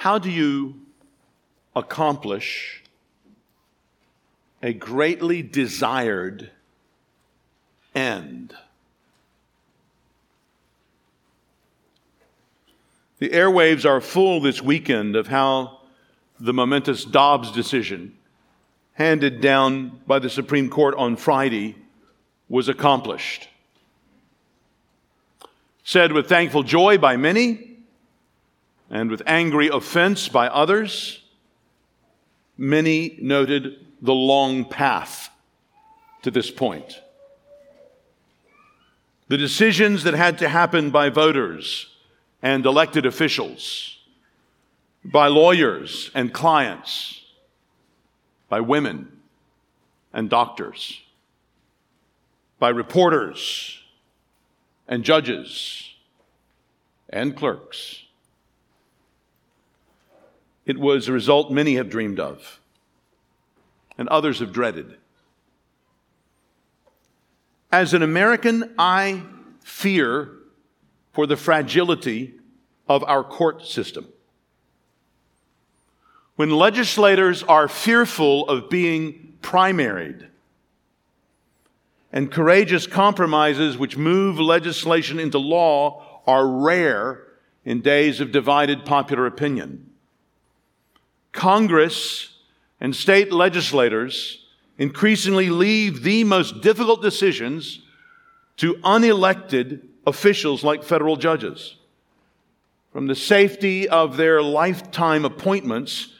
How do you accomplish a greatly desired end? The airwaves are full this weekend of how the momentous Dobbs decision, handed down by the Supreme Court on Friday, was accomplished. Said with thankful joy by many and with angry offense by others, many noted the long path to this point. The decisions that had to happen by voters and elected officials, by lawyers and clients, by women and doctors, by reporters and judges and clerks. It was a result many have dreamed of and others have dreaded. As an American, I fear for the fragility of our court system. When legislators are fearful of being primaried, and courageous compromises which move legislation into law are rare in days of divided popular opinion. Congress and state legislators increasingly leave the most difficult decisions to unelected officials like federal judges. From the safety of their lifetime appointments,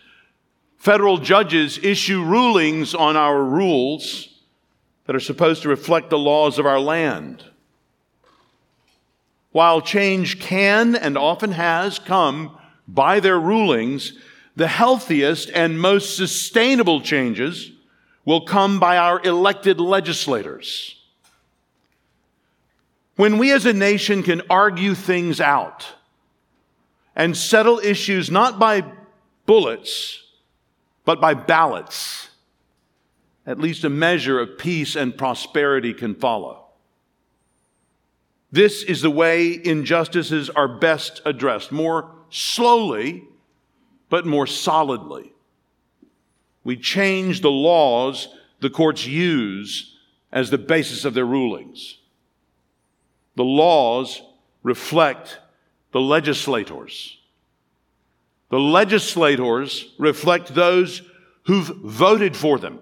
federal judges issue rulings on our rules that are supposed to reflect the laws of our land. While change can and often has come by their rulings, the healthiest and most sustainable changes will come by our elected legislators. When we as a nation can argue things out and settle issues not by bullets, but by ballots, at least a measure of peace and prosperity can follow. This is the way injustices are best addressed, more slowly, but more solidly. We change the laws the courts use as the basis of their rulings. The laws reflect the legislators. The legislators reflect those who've voted for them.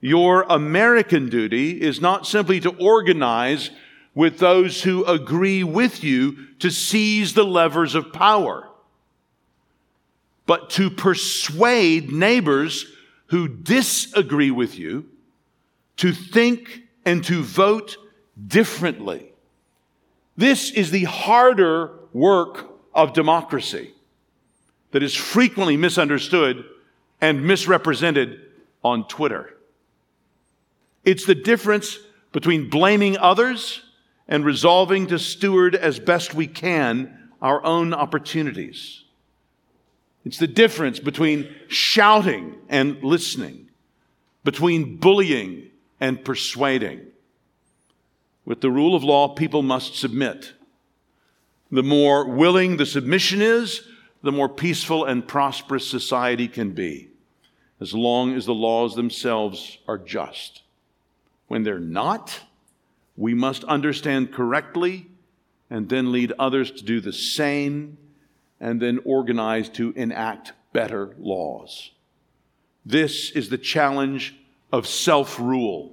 Your American duty is not simply to organize with those who agree with you to seize the levers of power, but to persuade neighbors who disagree with you to think and to vote differently. This is the harder work of democracy that is frequently misunderstood and misrepresented on Twitter. It's the difference between blaming others and resolving to steward as best we can our own opportunities. It's the difference between shouting and listening, between bullying and persuading. With the rule of law, people must submit. The more willing the submission is, the more peaceful and prosperous society can be, as long as the laws themselves are just. When they're not, we must understand correctly and then lead others to do the same and then organize to enact better laws. This is the challenge of self rule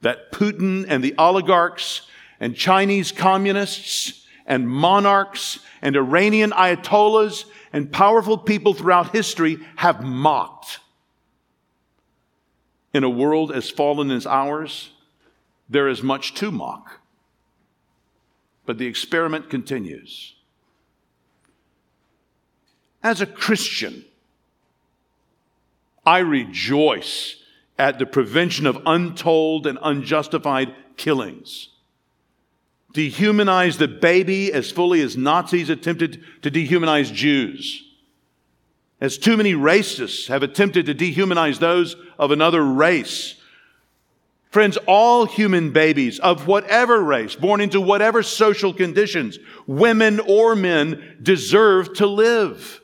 that Putin and the oligarchs and Chinese communists and monarchs and Iranian ayatollahs and powerful people throughout history have mocked. In a world as fallen as ours, there is much to mock. But the experiment continues. As a Christian, I rejoice at the prevention of untold and unjustified killings. Dehumanize the baby as fully as Nazis attempted to dehumanize Jews. As too many racists have attempted to dehumanize those of another race. Friends, all human babies of whatever race, born into whatever social conditions, women or men, deserve to live.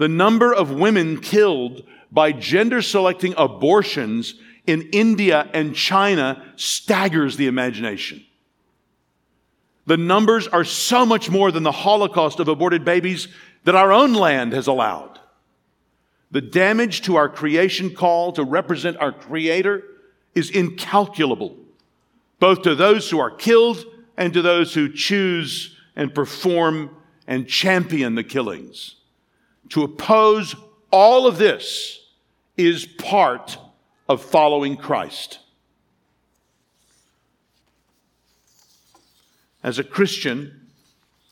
The number of women killed by gender selecting abortions in India and China staggers the imagination. The numbers are so much more than the Holocaust of aborted babies that our own land has allowed. The damage to our creation call to represent our Creator is incalculable, both to those who are killed and to those who choose and perform and champion the killings. To oppose all of this is part of following Christ. As a Christian,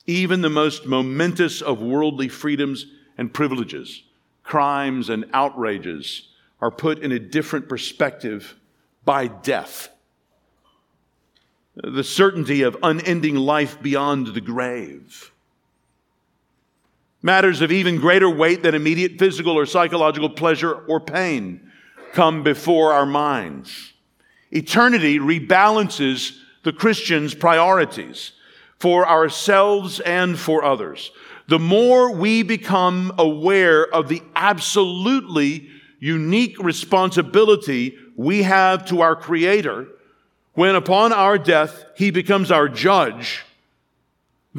even the most momentous of worldly freedoms and privileges, crimes and outrages, are put in a different perspective by death. The certainty of unending life beyond the grave. Matters of even greater weight than immediate physical or psychological pleasure or pain come before our minds. Eternity rebalances the Christian's priorities for ourselves and for others. The more we become aware of the absolutely unique responsibility we have to our Creator when upon our death He becomes our judge,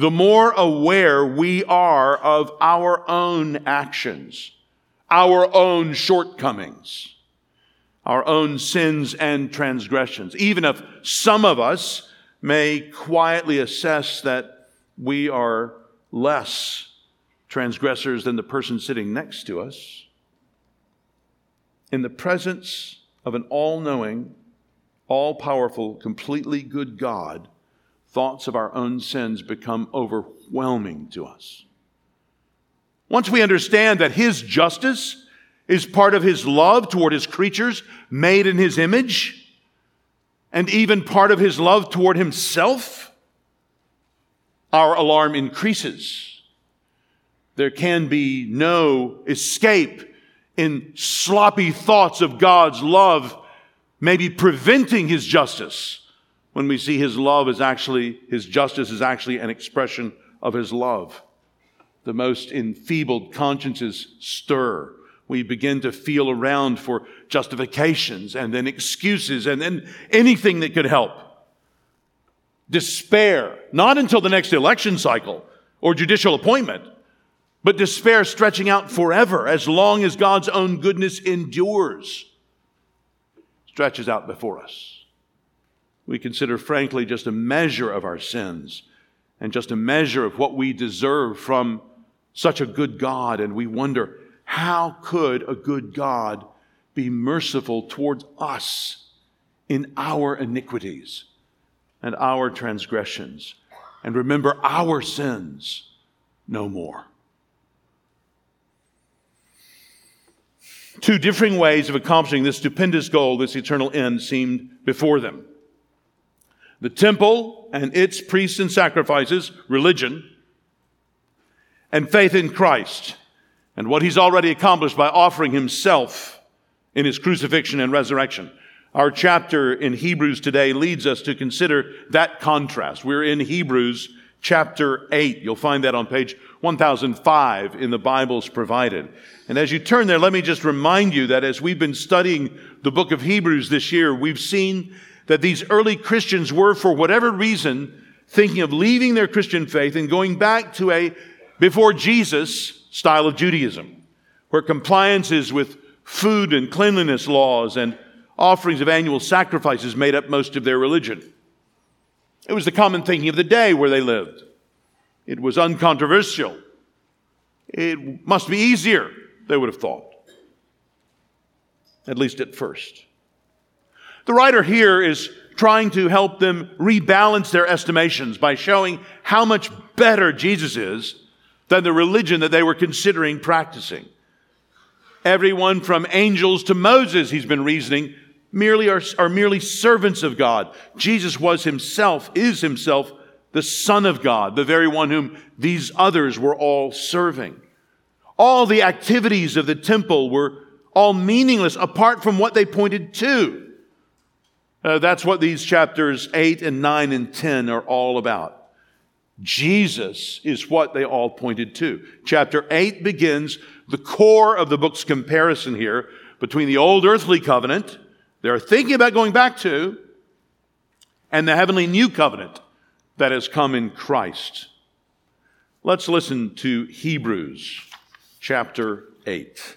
the more aware we are of our own actions, our own shortcomings our own sins and transgressions. Even if some of us may quietly assess that we are less transgressors than the person sitting next to us, in the presence of an all knowing, all powerful, completely good God, thoughts of our own sins become overwhelming to us. Once we understand that His justice is part of his love toward his creatures made in his image, and even part of his love toward himself, our alarm increases. There can be no escape in sloppy thoughts of God's love, maybe preventing his justice when we see his love is actually, his justice is actually an expression of his love. The most enfeebled consciences stir we begin to feel around for justifications and then excuses and then anything that could help. Despair, not until the next election cycle or judicial appointment, but despair stretching out forever as long as God's own goodness endures, stretches out before us. We consider, frankly, just a measure of our sins and just a measure of what we deserve from such a good God, and we wonder, how could a good God be merciful towards us in our iniquities and our transgressions and remember our sins no more? Two differing ways of accomplishing this stupendous goal, this eternal end, seemed before them. The temple and its priests and sacrifices, religion, and faith in Christ and what he's already accomplished by offering himself in his crucifixion and resurrection. Our chapter in Hebrews today leads us to consider that contrast. We're in Hebrews chapter 8. You'll find that on page 1005 in the Bibles provided. And as you turn there, let me just remind you that as we've been studying the book of Hebrews this year, we've seen that these early Christians were, for whatever reason, thinking of leaving their Christian faith and going back to a before Jesus style of Judaism, where compliance is with food and cleanliness laws and offerings of annual sacrifices made up most of their religion. It was the common thinking of the day where they lived. It was uncontroversial. It must be easier, they would have thought, at least at first. The writer here is trying to help them rebalance their estimations by showing how much better Jesus is than the religion that they were considering practicing. Everyone from angels to Moses, he's been reasoning, merely are, are merely servants of God. Jesus was himself, is himself the Son of God, the very one whom these others were all serving. All the activities of the temple were all meaningless apart from what they pointed to Uh, that's what these chapters 8 and 9 and 10 are all about. Jesus is what they all pointed to. Chapter 8 begins the core of the book's comparison here between the old earthly covenant they're thinking about going back to and the heavenly new covenant that has come in Christ. Let's listen to Hebrews chapter 8.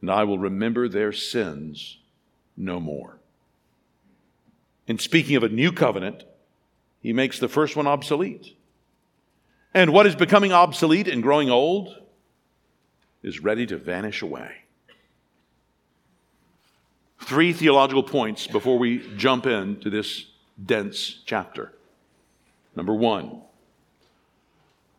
and I will remember their sins no more. In speaking of a new covenant, he makes the first one obsolete. And what is becoming obsolete and growing old is ready to vanish away. Three theological points before we jump into this dense chapter. Number one,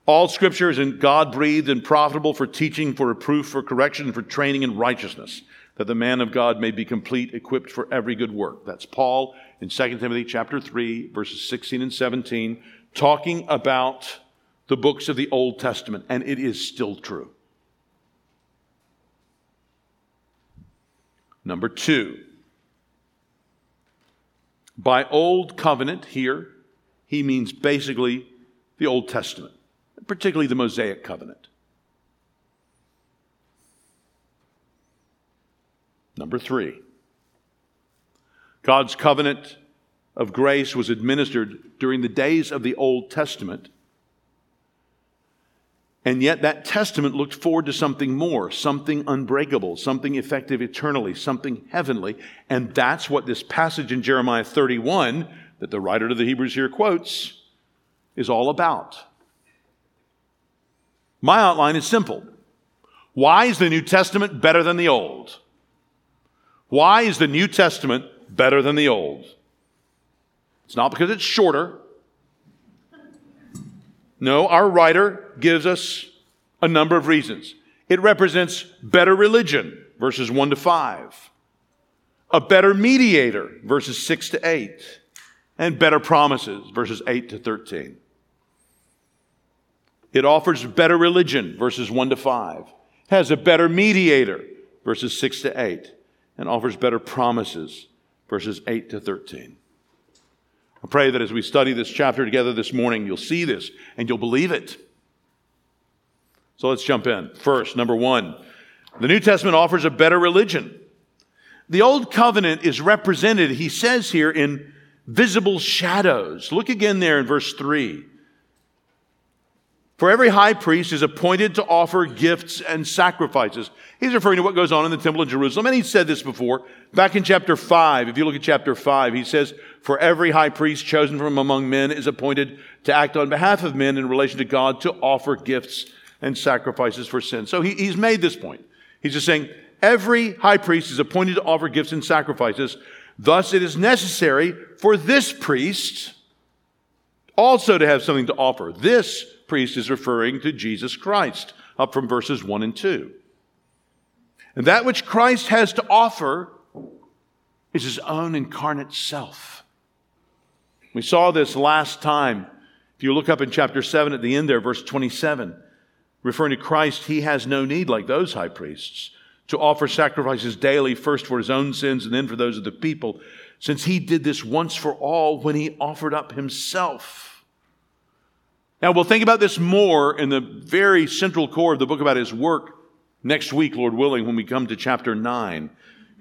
all scripture is God breathed and profitable for teaching, for reproof, for correction, for training in righteousness, that the man of God may be complete, equipped for every good work. That's Paul in 2 Timothy chapter 3, verses 16 and 17, talking about the books of the Old Testament, and it is still true. Number two, by Old Covenant here, he means basically the Old Testament particularly the Mosaic covenant. Number three, God's covenant of grace was administered during the days of the Old Testament. And yet, that testament looked forward to something more, something unbreakable, something effective eternally, something heavenly. And that's what this passage in Jeremiah 31 that the writer of the Hebrews here quotes is all about. My outline is simple. Why is the New Testament better than the Old? Why is the New Testament better than the Old? It's not because it's shorter. No, our writer gives us a number of reasons. It represents better religion, verses 1 to 5, a better mediator, verses 6 to 8, and better promises, verses 8 to 13. It offers better religion, verses 1 to 5, has a better mediator, verses 6 to 8, and offers better promises, verses 8 to 13. I pray that as we study this chapter together this morning, you'll see this and you'll believe it. So let's jump in. First, number one, the New Testament offers a better religion. The Old Covenant is represented, he says here, in visible shadows. Look again there in verse 3. For every high priest is appointed to offer gifts and sacrifices. He's referring to what goes on in the temple in Jerusalem. And he said this before. Back in chapter 5, if you look at chapter 5, he says, For every high priest chosen from among men is appointed to act on behalf of men in relation to God to offer gifts and sacrifices for sin. So he, he's made this point. He's just saying, Every high priest is appointed to offer gifts and sacrifices. Thus, it is necessary for this priest also to have something to offer. This priest is referring to Jesus Christ, up from verses 1 and 2. And that which Christ has to offer is his own incarnate self. We saw this last time. If you look up in chapter 7 at the end there, verse 27, referring to Christ, he has no need, like those high priests, to offer sacrifices daily, first for his own sins and then for those of the people, since he did this once for all when he offered up himself. Now, we'll think about this more in the very central core of the book about his work next week, Lord willing, when we come to chapter 9.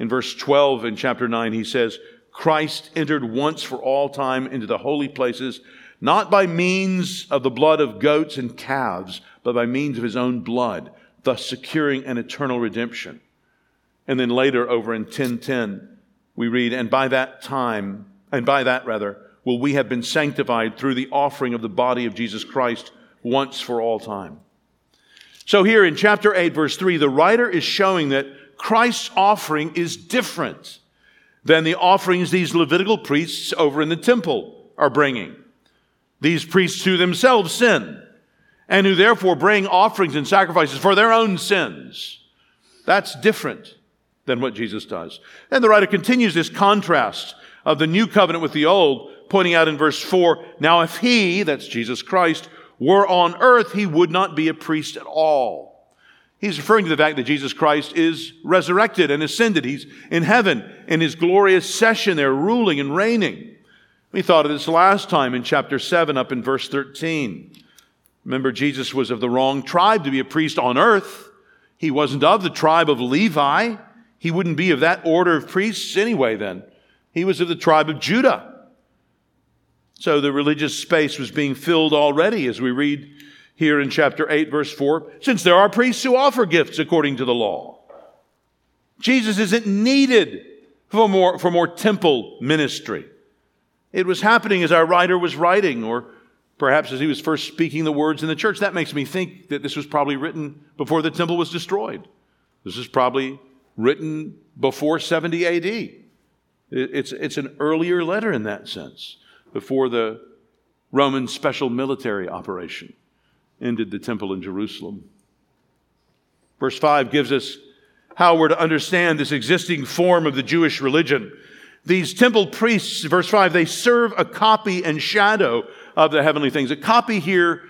In verse 12 in chapter 9, he says, Christ entered once for all time into the holy places, not by means of the blood of goats and calves, but by means of his own blood thus securing an eternal redemption. And then later over in 1010, we read, and by that time, and by that rather, will we have been sanctified through the offering of the body of Jesus Christ once for all time. So here in chapter 8, verse 3, the writer is showing that Christ's offering is different than the offerings these Levitical priests over in the temple are bringing. These priests who themselves sin and who therefore bring offerings and sacrifices for their own sins. That's different than what Jesus does. And the writer continues this contrast of the new covenant with the old, pointing out in verse 4 Now, if he, that's Jesus Christ, were on earth, he would not be a priest at all. He's referring to the fact that Jesus Christ is resurrected and ascended. He's in heaven in his glorious session there, ruling and reigning. We thought of this last time in chapter 7, up in verse 13. Remember, Jesus was of the wrong tribe to be a priest on earth. He wasn't of the tribe of Levi. He wouldn't be of that order of priests anyway, then. He was of the tribe of Judah. So the religious space was being filled already, as we read here in chapter 8, verse 4, since there are priests who offer gifts according to the law. Jesus isn't needed for more, for more temple ministry. It was happening as our writer was writing, or perhaps as he was first speaking the words in the church. That makes me think that this was probably written before the temple was destroyed. This is probably written before 70 AD. It's, it's an earlier letter in that sense, before the Roman special military operation ended the temple in Jerusalem. Verse 5 gives us how we're to understand this existing form of the Jewish religion. These temple priests, verse 5, they serve a copy and shadow of the heavenly things. A copy here,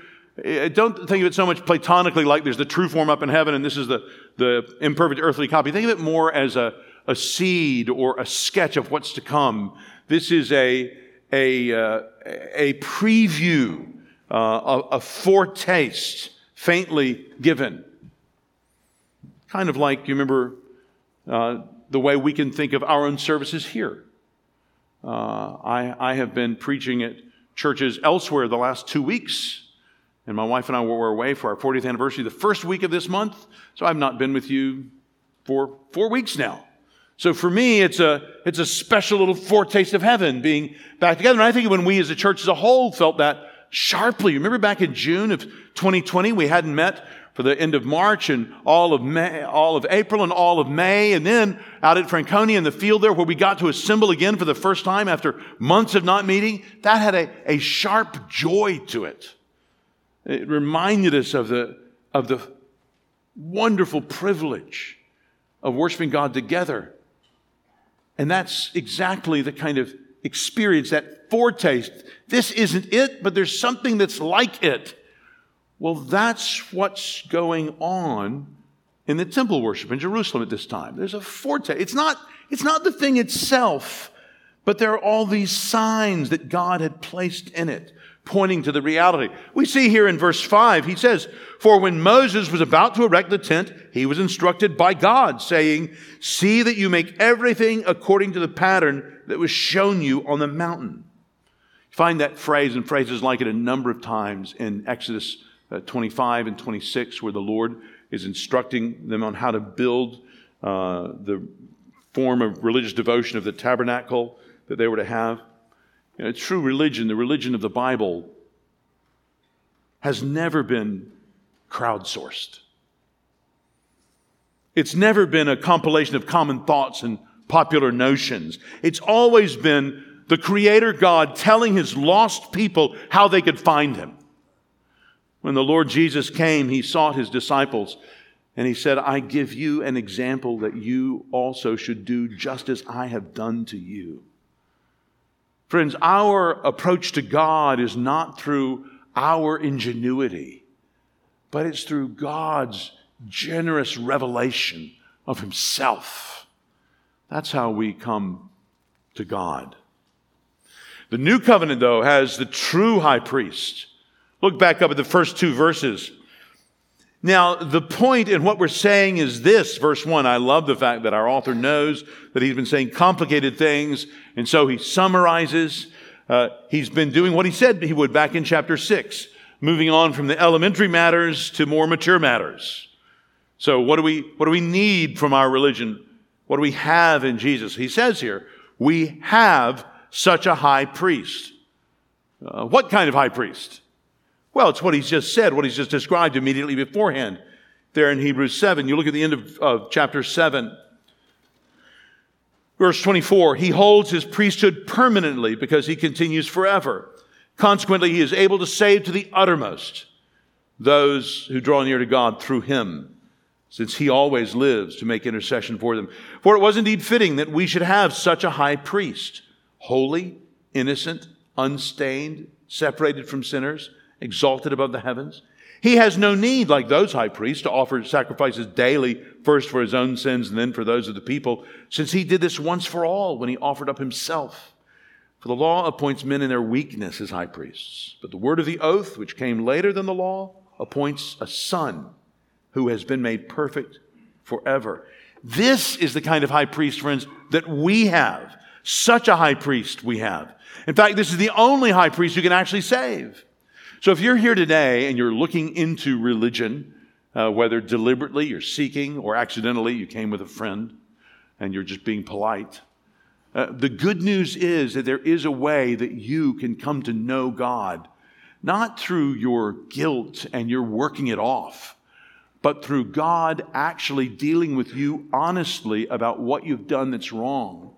eh, don't think of it so much platonically like there's the true form up in heaven and this is the, the imperfect earthly copy. Think of it more as a, a seed or a sketch of what's to come. This is a, a, uh, a preview, uh, a, a foretaste, faintly given. Kind of like, you remember uh, the way we can think of our own services here. Uh, I, I have been preaching it churches elsewhere the last two weeks. And my wife and I were away for our 40th anniversary the first week of this month. So I've not been with you for four weeks now. So for me, it's a, it's a special little foretaste of heaven being back together. And I think when we as a church as a whole felt that sharply, remember back in June of 2020, we hadn't met for the end of March and all of May, all of April and all of May. And then out at Franconia in the field there where we got to assemble again for the first time after months of not meeting, that had a, a sharp joy to it. It reminded us of the, of the wonderful privilege of worshiping God together. And that's exactly the kind of experience, that foretaste. This isn't it, but there's something that's like it. Well, that's what's going on in the temple worship in Jerusalem at this time. There's a foretaste. It's not, it's not the thing itself, but there are all these signs that God had placed in it, pointing to the reality. We see here in verse 5, he says, For when Moses was about to erect the tent, he was instructed by God, saying, See that you make everything according to the pattern that was shown you on the mountain. You find that phrase and phrases like it a number of times in Exodus uh, 25 and 26, where the Lord is instructing them on how to build uh, the form of religious devotion of the tabernacle that they were to have. You know, true religion, the religion of the Bible, has never been crowdsourced. It's never been a compilation of common thoughts and popular notions. It's always been the Creator God telling His lost people how they could find Him. When the Lord Jesus came, He sought His disciples and He said, I give you an example that you also should do just as I have done to you. Friends, our approach to God is not through our ingenuity, but it's through God's generous revelation of Himself. That's how we come to God. The new covenant, though, has the true high priest. Look back up at the first two verses. Now, the point in what we're saying is this, verse one. I love the fact that our author knows that he's been saying complicated things, and so he summarizes. Uh, he's been doing what he said he would back in chapter six, moving on from the elementary matters to more mature matters. So, what do we, what do we need from our religion? What do we have in Jesus? He says here, we have such a high priest. Uh, what kind of high priest? Well, it's what he's just said, what he's just described immediately beforehand. There in Hebrews 7, you look at the end of, of chapter 7, verse 24, he holds his priesthood permanently because he continues forever. Consequently, he is able to save to the uttermost those who draw near to God through him since he always lives to make intercession for them. For it was indeed fitting that we should have such a high priest, holy, innocent, unstained, separated from sinners, exalted above the heavens. He has no need, like those high priests, to offer sacrifices daily, first for his own sins and then for those of the people, since he did this once for all when he offered up himself. For the law appoints men in their weakness as high priests, but the word of the oath, which came later than the law, appoints a son who has been made perfect forever. This is the kind of high priest, friends, that we have. Such a high priest we have. In fact, this is the only high priest who can actually save. So if you're here today and you're looking into religion, uh, whether deliberately you're seeking or accidentally you came with a friend and you're just being polite, uh, the good news is that there is a way that you can come to know God, not through your guilt and your working it off, but through God actually dealing with you honestly about what you've done that's wrong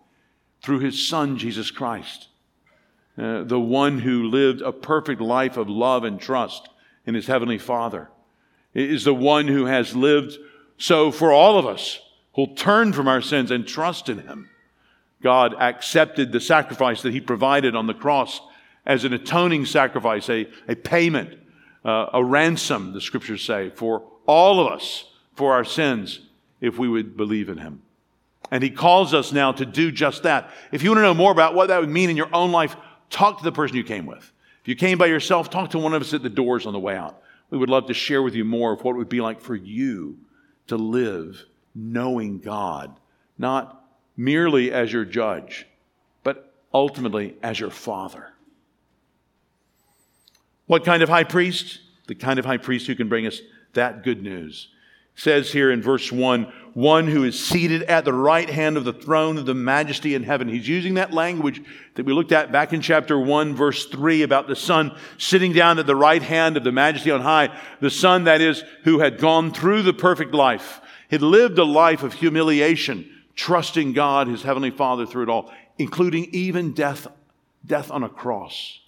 through his son, Jesus Christ, uh, the one who lived a perfect life of love and trust in his heavenly Father, is the one who has lived so for all of us who'll turn from our sins and trust in him. God accepted the sacrifice that he provided on the cross as an atoning sacrifice, a, a payment, uh, a ransom, the scriptures say, for all of us for our sins if we would believe in him. And he calls us now to do just that. If you want to know more about what that would mean in your own life, talk to the person you came with. If you came by yourself, talk to one of us at the doors on the way out. We would love to share with you more of what it would be like for you to live knowing God, not merely as your judge, but ultimately as your father. What kind of high priest? The kind of high priest who can bring us that good news. It says here in verse 1 one who is seated at the right hand of the throne of the majesty in heaven. He's using that language that we looked at back in chapter 1, verse 3, about the Son sitting down at the right hand of the majesty on high. The Son, that is, who had gone through the perfect life, had lived a life of humiliation, trusting God, his heavenly Father, through it all, including even death, death on a cross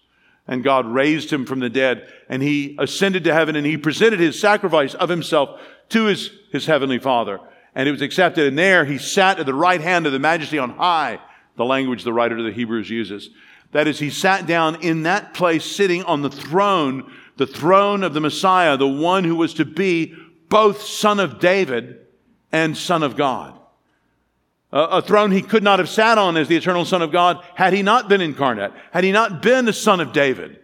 and God raised him from the dead, and he ascended to heaven, and he presented his sacrifice of himself to his, his heavenly Father. And it was accepted, and there he sat at the right hand of the majesty on high, the language the writer of the Hebrews uses. That is, he sat down in that place, sitting on the throne, the throne of the Messiah, the one who was to be both Son of David and Son of God a throne he could not have sat on as the eternal Son of God had he not been incarnate, had he not been the Son of David.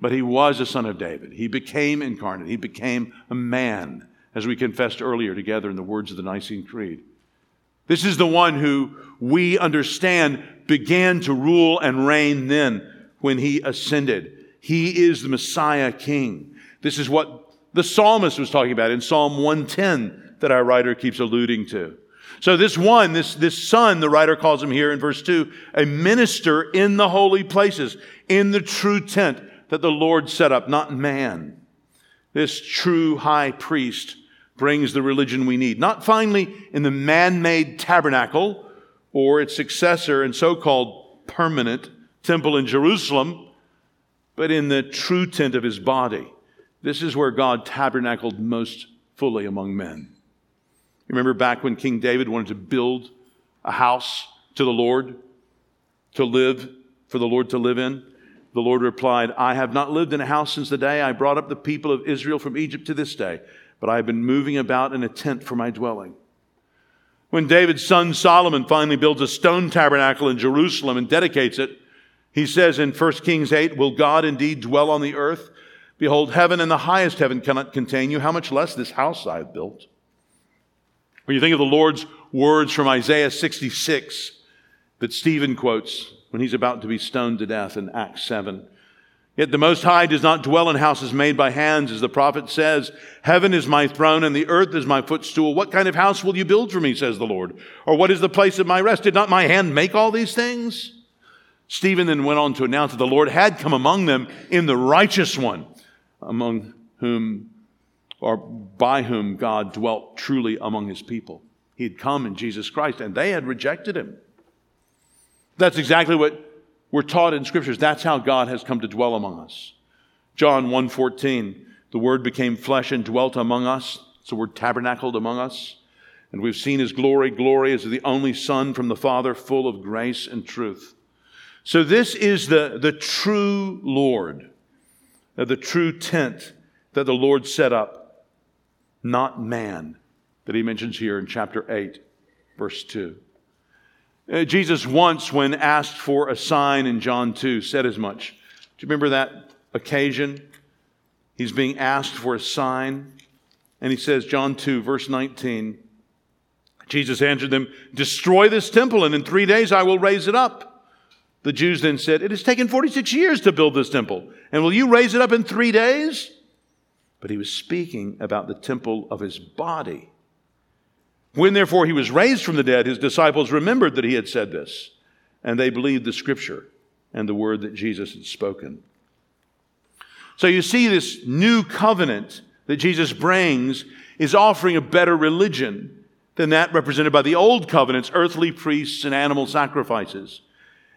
But he was a Son of David. He became incarnate. He became a man, as we confessed earlier together in the words of the Nicene Creed. This is the one who we understand began to rule and reign then when he ascended. He is the Messiah King. This is what the psalmist was talking about in Psalm 110 that our writer keeps alluding to. So this one, this, this son, the writer calls him here in verse 2, a minister in the holy places, in the true tent that the Lord set up, not man. This true high priest brings the religion we need, not finally in the man-made tabernacle or its successor and so-called permanent temple in Jerusalem, but in the true tent of his body. This is where God tabernacled most fully among men. You Remember back when King David wanted to build a house to the Lord, to live, for the Lord to live in? The Lord replied, I have not lived in a house since the day I brought up the people of Israel from Egypt to this day, but I have been moving about in a tent for my dwelling. When David's son Solomon finally builds a stone tabernacle in Jerusalem and dedicates it, he says in 1 Kings 8, Will God indeed dwell on the earth? Behold, heaven and the highest heaven cannot contain you. How much less this house I have built? When you think of the Lord's words from Isaiah 66 that Stephen quotes when he's about to be stoned to death in Acts 7. Yet the Most High does not dwell in houses made by hands, as the prophet says, Heaven is my throne and the earth is my footstool. What kind of house will you build for me, says the Lord? Or what is the place of my rest? Did not my hand make all these things? Stephen then went on to announce that the Lord had come among them in the righteous one, among whom or by whom God dwelt truly among his people. He had come in Jesus Christ and they had rejected him. That's exactly what we're taught in scriptures. That's how God has come to dwell among us. John 1:14, the word became flesh and dwelt among us. So we're tabernacled among us. And we've seen his glory, glory as the only Son from the Father, full of grace and truth. So this is the, the true Lord, uh, the true tent that the Lord set up not man, that he mentions here in chapter 8, verse 2. Uh, Jesus once, when asked for a sign in John 2, said as much. Do you remember that occasion? He's being asked for a sign, and he says, John 2, verse 19, Jesus answered them, Destroy this temple, and in three days I will raise it up. The Jews then said, It has taken 46 years to build this temple, and will you raise it up in three days? but he was speaking about the temple of his body. When therefore he was raised from the dead, his disciples remembered that he had said this, and they believed the scripture and the word that Jesus had spoken. So you see, this new covenant that Jesus brings is offering a better religion than that represented by the old covenant's earthly priests and animal sacrifices.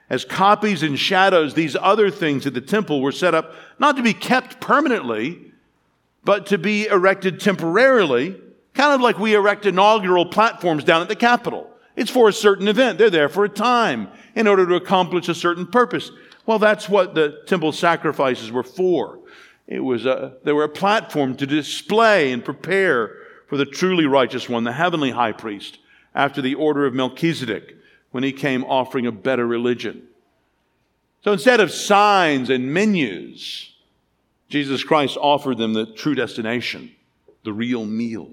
As copies and shadows, these other things at the temple were set up not to be kept permanently, but to be erected temporarily, kind of like we erect inaugural platforms down at the Capitol. It's for a certain event. They're there for a time in order to accomplish a certain purpose. Well, that's what the temple sacrifices were for. It was a, they were a platform to display and prepare for the truly righteous one, the heavenly high priest, after the order of Melchizedek, when he came offering a better religion. So instead of signs and menus, Jesus Christ offered them the true destination, the real meal.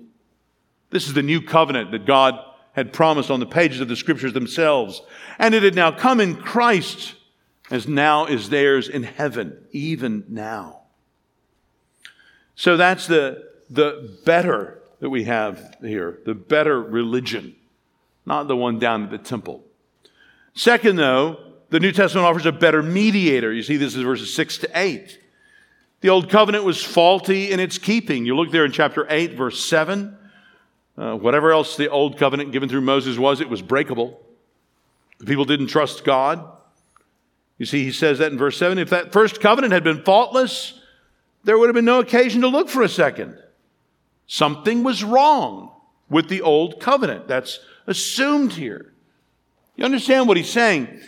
This is the new covenant that God had promised on the pages of the scriptures themselves. And it had now come in Christ as now is theirs in heaven, even now. So that's the, the better that we have here, the better religion, not the one down at the temple. Second, though, the New Testament offers a better mediator. You see this is verses 6 to 8. The old covenant was faulty in its keeping. You look there in chapter 8, verse 7. Uh, whatever else the old covenant given through Moses was, it was breakable. The people didn't trust God. You see, he says that in verse 7. If that first covenant had been faultless, there would have been no occasion to look for a second. Something was wrong with the old covenant. That's assumed here. You understand what he's saying?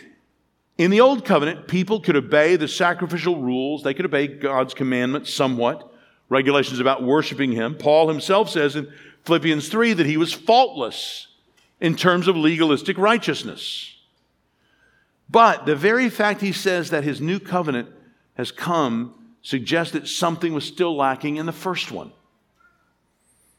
In the Old Covenant, people could obey the sacrificial rules, they could obey God's commandments somewhat, regulations about worshiping Him. Paul himself says in Philippians 3 that he was faultless in terms of legalistic righteousness. But the very fact he says that his new covenant has come suggests that something was still lacking in the first one.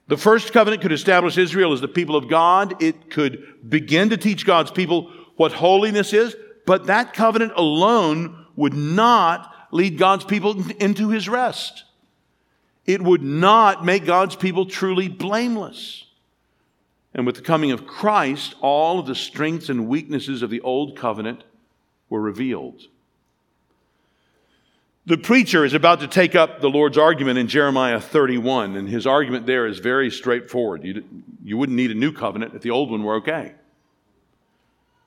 The first covenant could establish Israel as the people of God. It could begin to teach God's people what holiness is, but that covenant alone would not lead God's people into his rest. It would not make God's people truly blameless. And with the coming of Christ, all of the strengths and weaknesses of the old covenant were revealed. The preacher is about to take up the Lord's argument in Jeremiah 31, and his argument there is very straightforward. You, you wouldn't need a new covenant if the old one were okay.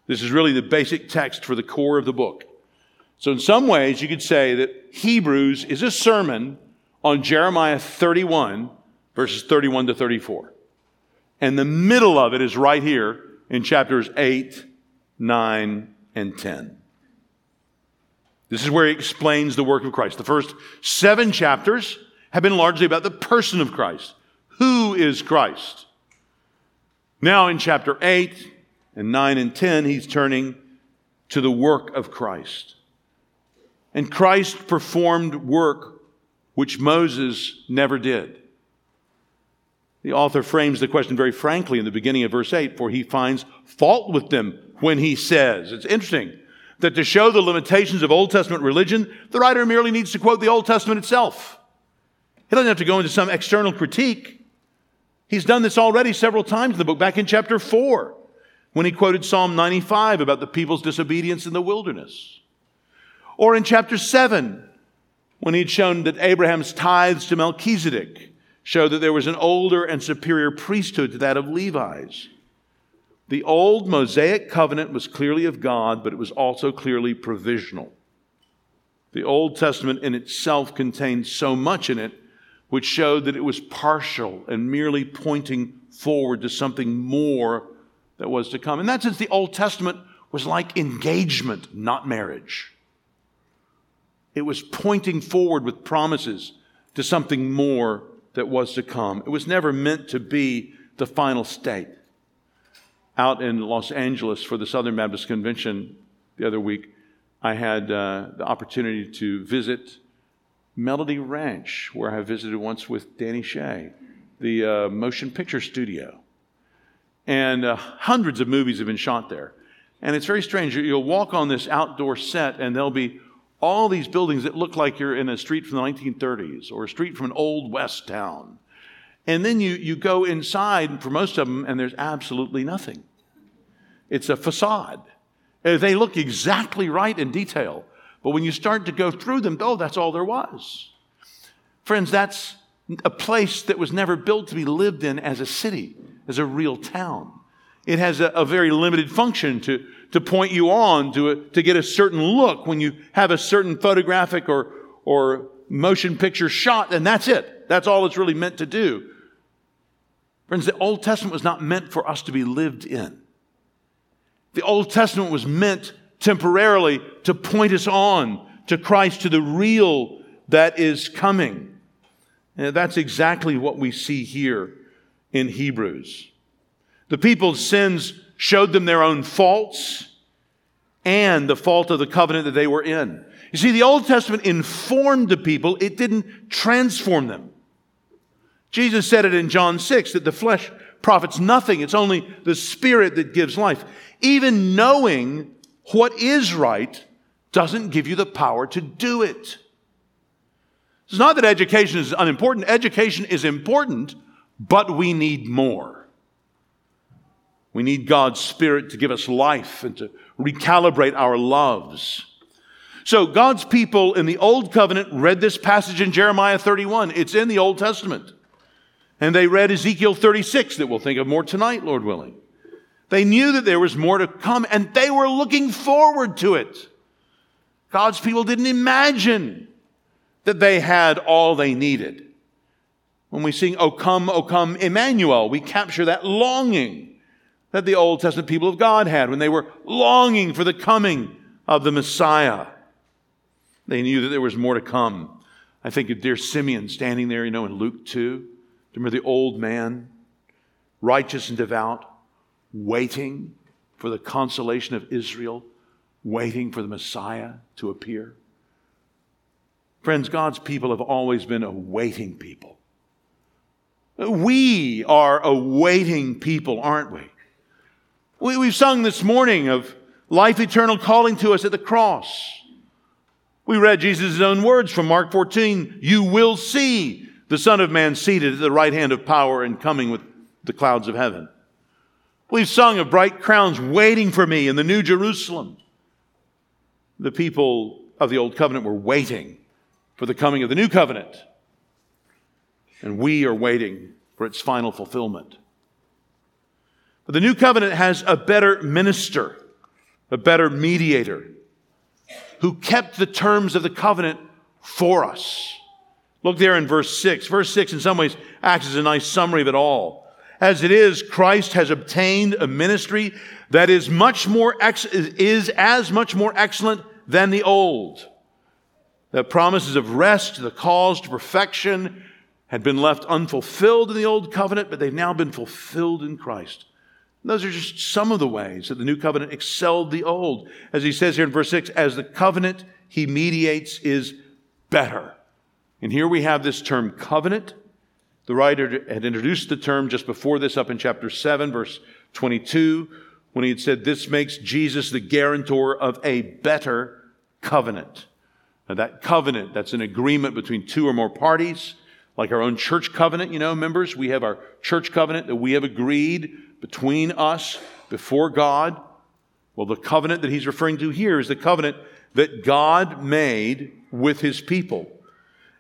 This is really the basic text for the core of the book. So, in some ways, you could say that Hebrews is a sermon on Jeremiah 31, verses 31 to 34. And the middle of it is right here in chapters 8, 9, and 10. This is where he explains the work of Christ. The first seven chapters have been largely about the person of Christ. Who is Christ? Now, in chapter 8 and 9 and 10, he's turning to the work of Christ. And Christ performed work which Moses never did. The author frames the question very frankly in the beginning of verse 8 for he finds fault with them when he says, it's interesting that to show the limitations of Old Testament religion, the writer merely needs to quote the Old Testament itself. He doesn't have to go into some external critique. He's done this already several times in the book, back in chapter 4, when he quoted Psalm 95 about the people's disobedience in the wilderness. Or in chapter 7, when he had shown that Abraham's tithes to Melchizedek show that there was an older and superior priesthood to that of Levi's. The old Mosaic covenant was clearly of God, but it was also clearly provisional. The Old Testament in itself contained so much in it which showed that it was partial and merely pointing forward to something more that was to come. In that sense, the Old Testament was like engagement, not marriage. It was pointing forward with promises to something more that was to come. It was never meant to be the final state. Out in Los Angeles for the Southern Baptist Convention the other week, I had uh, the opportunity to visit Melody Ranch, where I visited once with Danny Shea, the uh, motion picture studio. And uh, hundreds of movies have been shot there. And it's very strange. You'll walk on this outdoor set, and there'll be all these buildings that look like you're in a street from the 1930s or a street from an old west town. And then you, you go inside for most of them, and there's absolutely nothing. It's a facade. Uh, they look exactly right in detail. But when you start to go through them, oh, that's all there was. Friends, that's a place that was never built to be lived in as a city, as a real town. It has a, a very limited function to, to point you on to, a, to get a certain look when you have a certain photographic or, or motion picture shot, and that's it. That's all it's really meant to do. Friends, the Old Testament was not meant for us to be lived in. The Old Testament was meant temporarily to point us on to Christ, to the real that is coming. And that's exactly what we see here in Hebrews. The people's sins showed them their own faults and the fault of the covenant that they were in. You see, the Old Testament informed the people, it didn't transform them. Jesus said it in John 6 that the flesh profits nothing, it's only the spirit that gives life. Even knowing what is right doesn't give you the power to do it. It's not that education is unimportant, education is important, but we need more. We need God's Spirit to give us life and to recalibrate our loves. So, God's people in the Old Covenant read this passage in Jeremiah 31. It's in the Old Testament. And they read Ezekiel 36 that we'll think of more tonight, Lord willing. They knew that there was more to come and they were looking forward to it. God's people didn't imagine that they had all they needed. When we sing, O come, O come, Emmanuel, we capture that longing that the Old Testament people of God had when they were longing for the coming of the Messiah. They knew that there was more to come. I think of dear Simeon standing there, you know, in Luke 2. Remember the old man, righteous and devout, waiting for the consolation of Israel, waiting for the Messiah to appear. Friends, God's people have always been a waiting people. We are a waiting people, aren't we? We, we've sung this morning of life eternal calling to us at the cross. We read Jesus' own words from Mark 14 You will see the Son of Man seated at the right hand of power and coming with the clouds of heaven. We've sung of bright crowns waiting for me in the New Jerusalem. The people of the Old Covenant were waiting for the coming of the New Covenant. And we are waiting for its final fulfillment. But the New Covenant has a better minister, a better mediator, who kept the terms of the covenant for us. Look there in verse 6. Verse 6, in some ways, acts as a nice summary of it all. As it is, Christ has obtained a ministry that is much more ex- is as much more excellent than the old. The promises of rest, the calls to perfection, had been left unfulfilled in the old covenant, but they've now been fulfilled in Christ. Those are just some of the ways that the new covenant excelled the old. As he says here in verse 6, as the covenant he mediates is better. And here we have this term covenant. The writer had introduced the term just before this up in chapter 7, verse 22, when he had said, This makes Jesus the guarantor of a better covenant. Now, that covenant, that's an agreement between two or more parties, like our own church covenant, you know, members. We have our church covenant that we have agreed between us before God. Well, the covenant that he's referring to here is the covenant that God made with his people.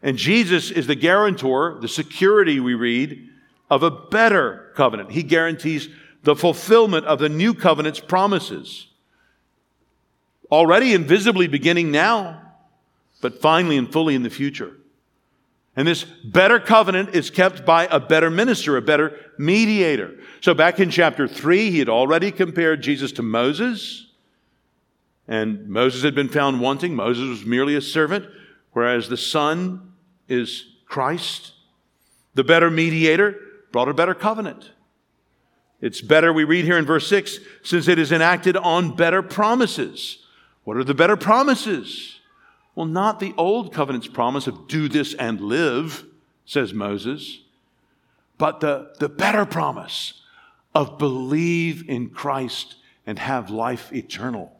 And Jesus is the guarantor, the security we read, of a better covenant. He guarantees the fulfillment of the new covenant's promises. Already invisibly beginning now, but finally and fully in the future. And this better covenant is kept by a better minister, a better mediator. So back in chapter 3, he had already compared Jesus to Moses. And Moses had been found wanting. Moses was merely a servant, whereas the Son is Christ. The better mediator brought a better covenant. It's better, we read here in verse 6, since it is enacted on better promises. What are the better promises? Well, not the old covenant's promise of do this and live, says Moses, but the, the better promise of believe in Christ and have life eternal.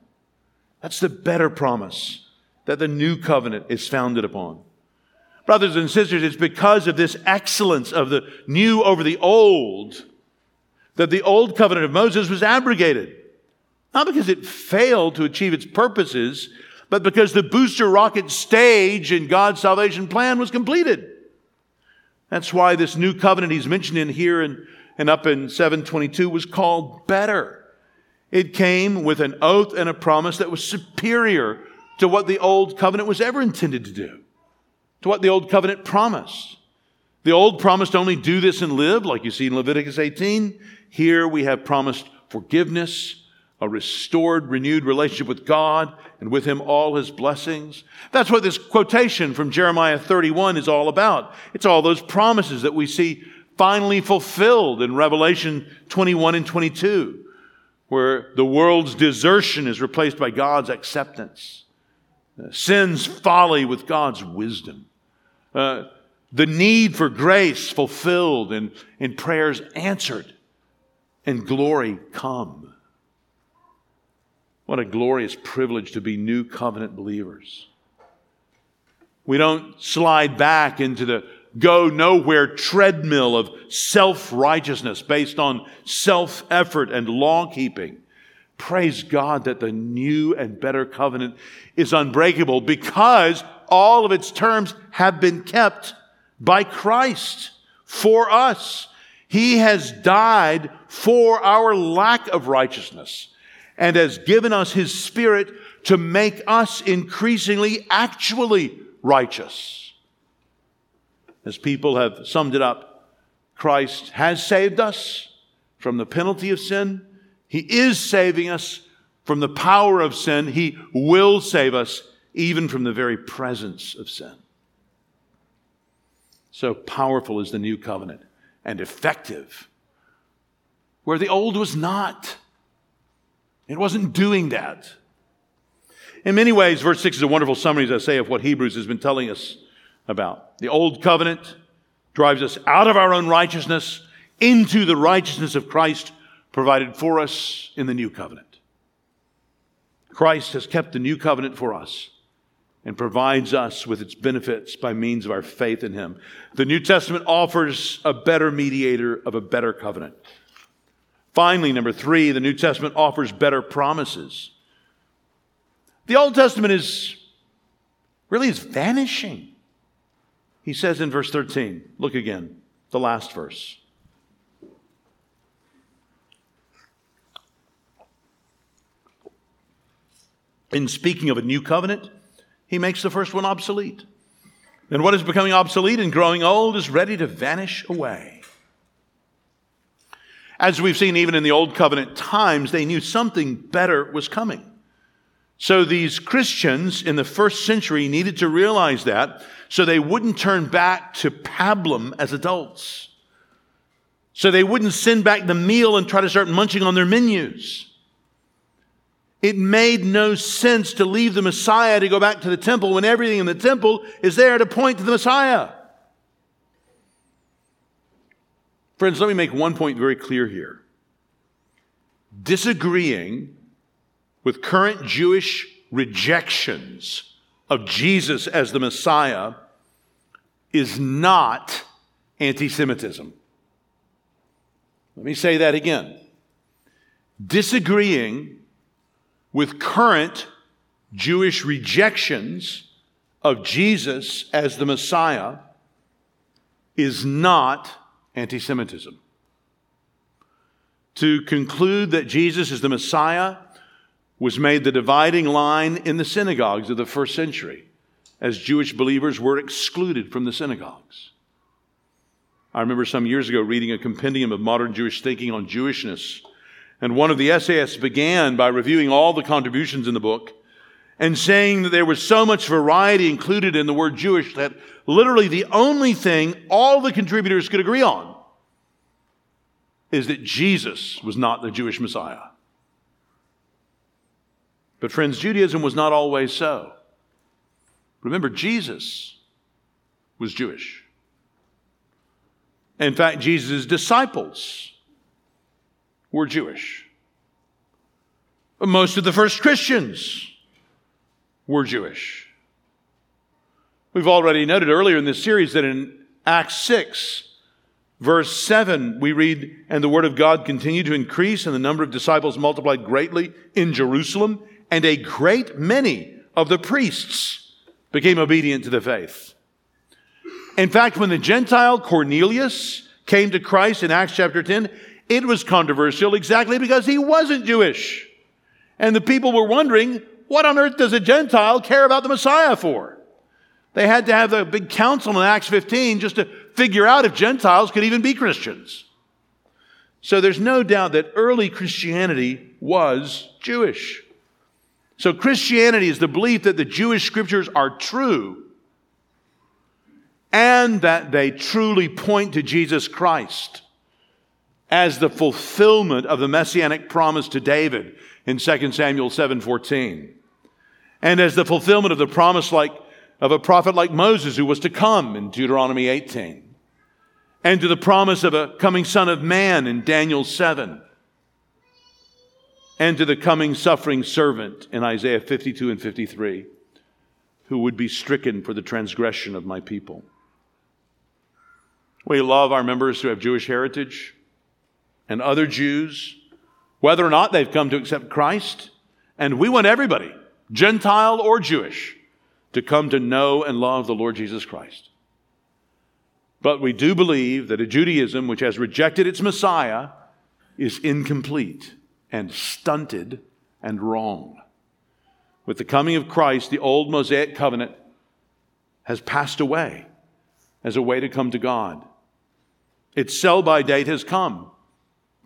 That's the better promise that the new covenant is founded upon. Brothers and sisters, it's because of this excellence of the new over the old that the old covenant of Moses was abrogated. Not because it failed to achieve its purposes, but because the booster rocket stage in God's salvation plan was completed. That's why this new covenant he's mentioned in here and, and up in 722 was called better. It came with an oath and a promise that was superior to what the old covenant was ever intended to do to what the old covenant promised. The old promised only do this and live, like you see in Leviticus 18. Here we have promised forgiveness, a restored, renewed relationship with God, and with Him all His blessings. That's what this quotation from Jeremiah 31 is all about. It's all those promises that we see finally fulfilled in Revelation 21 and 22, where the world's desertion is replaced by God's acceptance, sin's folly with God's wisdom. Uh, the need for grace fulfilled and, and prayers answered and glory come. What a glorious privilege to be new covenant believers. We don't slide back into the go nowhere treadmill of self righteousness based on self effort and law keeping. Praise God that the new and better covenant is unbreakable because all of its terms have been kept by Christ for us. He has died for our lack of righteousness and has given us His Spirit to make us increasingly actually righteous. As people have summed it up, Christ has saved us from the penalty of sin. He is saving us from the power of sin. He will save us even from the very presence of sin. So powerful is the new covenant and effective, where the old was not. It wasn't doing that. In many ways, verse 6 is a wonderful summary, as I say, of what Hebrews has been telling us about. The old covenant drives us out of our own righteousness into the righteousness of Christ provided for us in the new covenant. Christ has kept the new covenant for us and provides us with its benefits by means of our faith in Him. The New Testament offers a better mediator of a better covenant. Finally, number three, the New Testament offers better promises. The Old Testament is really is vanishing. He says in verse 13, look again, the last verse. In speaking of a new covenant, he makes the first one obsolete. And what is becoming obsolete and growing old is ready to vanish away. As we've seen even in the Old Covenant times, they knew something better was coming. So these Christians in the first century needed to realize that so they wouldn't turn back to pablum as adults. So they wouldn't send back the meal and try to start munching on their menus. It made no sense to leave the Messiah to go back to the temple when everything in the temple is there to point to the Messiah. Friends, let me make one point very clear here. Disagreeing with current Jewish rejections of Jesus as the Messiah is not anti Semitism. Let me say that again. Disagreeing with current Jewish rejections of Jesus as the Messiah is not anti Semitism. To conclude that Jesus is the Messiah was made the dividing line in the synagogues of the first century as Jewish believers were excluded from the synagogues. I remember some years ago reading a compendium of modern Jewish thinking on Jewishness and one of the essayists began by reviewing all the contributions in the book and saying that there was so much variety included in the word Jewish that literally the only thing all the contributors could agree on is that Jesus was not the Jewish Messiah. But, friends, Judaism was not always so. Remember, Jesus was Jewish. In fact, Jesus' disciples were Jewish. Most of the first Christians were Jewish. We've already noted earlier in this series that in Acts 6, verse 7, we read, And the word of God continued to increase, and the number of disciples multiplied greatly in Jerusalem, and a great many of the priests became obedient to the faith. In fact, when the Gentile Cornelius came to Christ in Acts chapter 10, it was controversial exactly because he wasn't Jewish. And the people were wondering, what on earth does a Gentile care about the Messiah for? They had to have a big council in Acts 15 just to figure out if Gentiles could even be Christians. So there's no doubt that early Christianity was Jewish. So Christianity is the belief that the Jewish scriptures are true and that they truly point to Jesus Christ as the fulfillment of the messianic promise to David in 2 Samuel 7:14. And as the fulfillment of the promise like of a prophet like Moses who was to come in Deuteronomy 18. And to the promise of a coming son of man in Daniel 7. And to the coming suffering servant in Isaiah 52 and 53 who would be stricken for the transgression of my people. We love our members who have Jewish heritage and other Jews, whether or not they've come to accept Christ. And we want everybody, Gentile or Jewish, to come to know and love the Lord Jesus Christ. But we do believe that a Judaism which has rejected its Messiah is incomplete and stunted and wrong. With the coming of Christ, the old Mosaic covenant has passed away as a way to come to God. Its sell by date has come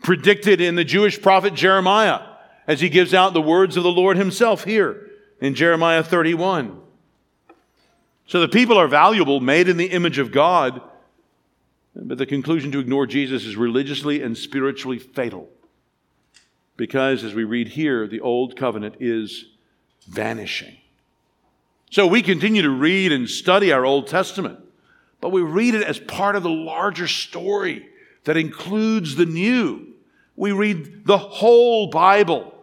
predicted in the Jewish prophet Jeremiah as he gives out the words of the Lord himself here in Jeremiah 31. So the people are valuable, made in the image of God, but the conclusion to ignore Jesus is religiously and spiritually fatal. Because, as we read here, the old covenant is vanishing. So we continue to read and study our Old Testament, but we read it as part of the larger story that includes the new. We read the whole Bible.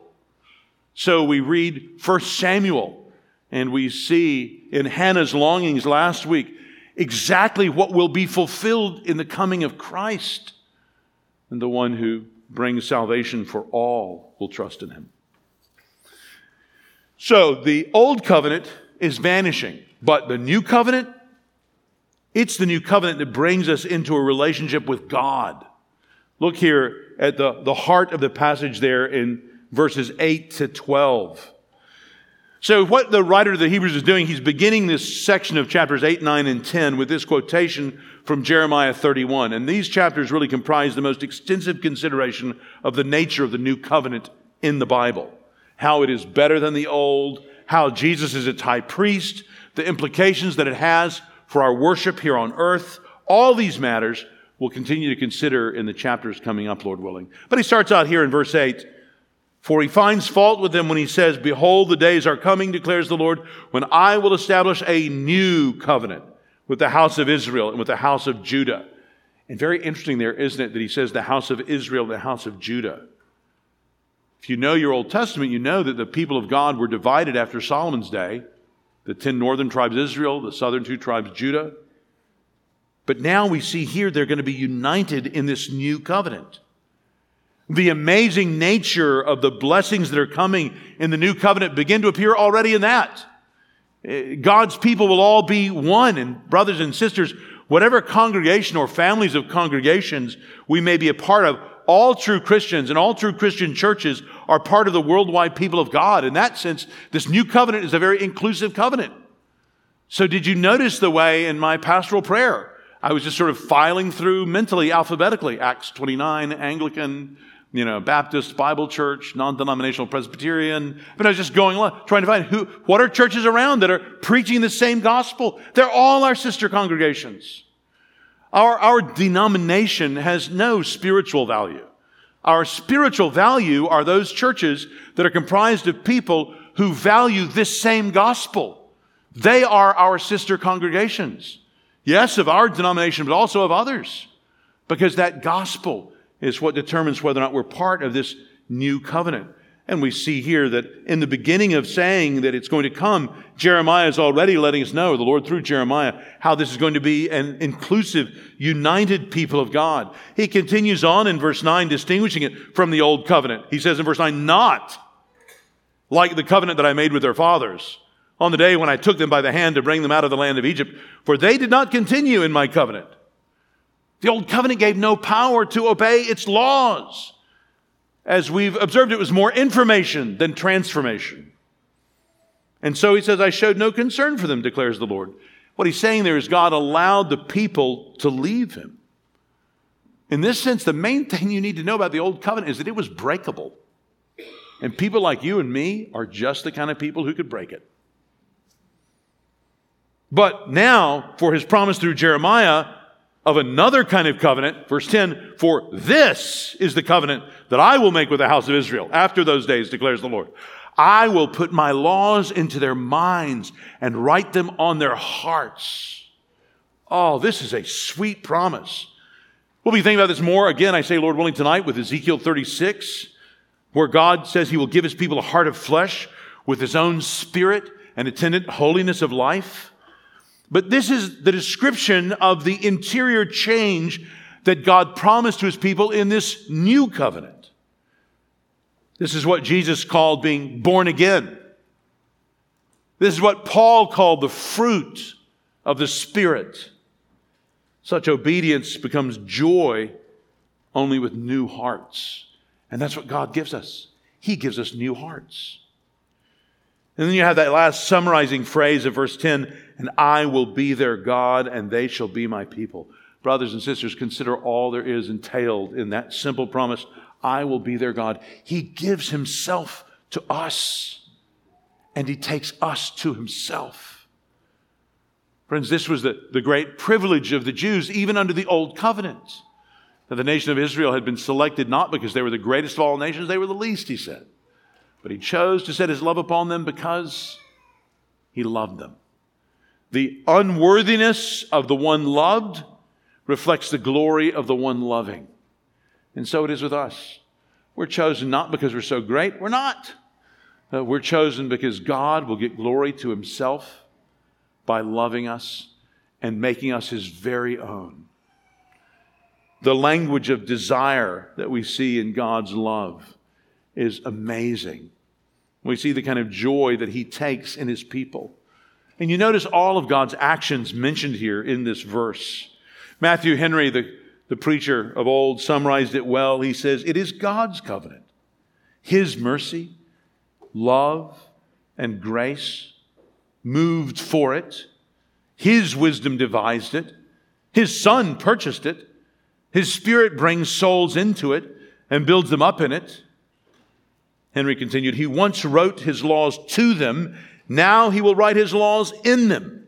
So we read 1 Samuel and we see in Hannah's longings last week exactly what will be fulfilled in the coming of Christ. And the one who brings salvation for all will trust in him. So the old covenant is vanishing, but the new covenant, it's the new covenant that brings us into a relationship with God. Look here at the, the heart of the passage there in verses 8 to 12. So, what the writer of the Hebrews is doing, he's beginning this section of chapters 8, 9, and 10 with this quotation from Jeremiah 31. And these chapters really comprise the most extensive consideration of the nature of the new covenant in the Bible how it is better than the old, how Jesus is its high priest, the implications that it has for our worship here on earth. All these matters we'll continue to consider in the chapters coming up, Lord willing. But he starts out here in verse 8 For he finds fault with them when he says, Behold, the days are coming, declares the Lord, when I will establish a new covenant with the house of Israel and with the house of Judah. And very interesting there, isn't it, that he says the house of Israel the house of Judah. If you know your Old Testament, you know that the people of God were divided after Solomon's day the ten northern tribes Israel, the southern two tribes Judah. But now we see here they're going to be united in this new covenant. The amazing nature of the blessings that are coming in the new covenant begin to appear already in that. Eh, God's people will all be one, and brothers and sisters, whatever congregation or families of congregations we may be a part of, all true Christians and all true Christian churches are part of the worldwide people of God. In that sense, this new covenant is a very inclusive covenant. So, did you notice the way in my pastoral prayer I was just sort of filing through mentally, alphabetically Acts 29, Anglican, you know, Baptist, Bible Church, non denominational Presbyterian. But I was just going along, trying to find who, what are churches around that are preaching the same gospel? They're all our sister congregations. Our, our denomination has no spiritual value. Our spiritual value are those churches that are comprised of people who value this same gospel. They are our sister congregations. Yes, of our denomination, but also of others. Because that gospel is what determines whether or not we're part of this new covenant. And we see here that in the beginning of saying that it's going to come, Jeremiah is already letting us know, the Lord through Jeremiah, how this is going to be an inclusive, united people of God. He continues on in verse 9, distinguishing it from the old covenant. He says in verse 9, not like the covenant that I made with their fathers on the day when I took them by the hand to bring them out of the land of Egypt, for they did not continue in my covenant. The old covenant gave no power to obey its laws. As we've observed, it was more information than transformation. And so he says, I showed no concern for them, declares the Lord. What he's saying there is God allowed the people to leave him. In this sense, the main thing you need to know about the Old Covenant is that it was breakable. And people like you and me are just the kind of people who could break it. But now, for his promise through Jeremiah, of another kind of covenant. Verse 10, for this is the covenant that I will make with the house of Israel after those days, declares the Lord. I will put my laws into their minds and write them on their hearts. Oh, this is a sweet promise. We'll be thinking about this more again, I say, Lord willing, tonight with Ezekiel 36, where God says he will give his people a heart of flesh with his own spirit and attendant holiness of life. But this is the description of the interior change that God promised to his people in this new covenant. This is what Jesus called being born again. This is what Paul called the fruit of the Spirit. Such obedience becomes joy only with new hearts. And that's what God gives us. He gives us new hearts. And then you have that last summarizing phrase of verse 10 and I will be their God, and they shall be my people. Brothers and sisters, consider all there is entailed in that simple promise I will be their God. He gives himself to us, and he takes us to himself. Friends, this was the, the great privilege of the Jews, even under the Old Covenant. That the nation of Israel had been selected not because they were the greatest of all nations, they were the least, he said. But he chose to set his love upon them because he loved them. The unworthiness of the one loved reflects the glory of the one loving. And so it is with us. We're chosen not because we're so great, we're not. Uh, we're chosen because God will get glory to himself. by loving us and making us his very own. The language of desire that we see in God's love is amazing. We see the kind of joy that he takes in his people. And you notice all of God's actions mentioned here in this verse. Matthew Henry, the, the preacher of old, summarized it well. He says, It is God's covenant, his mercy, love, and grace moved for it. His wisdom devised it. His son purchased it. His spirit brings souls into it and builds them up in it. Henry continued, He once wrote his laws to them. Now he will write his laws in them.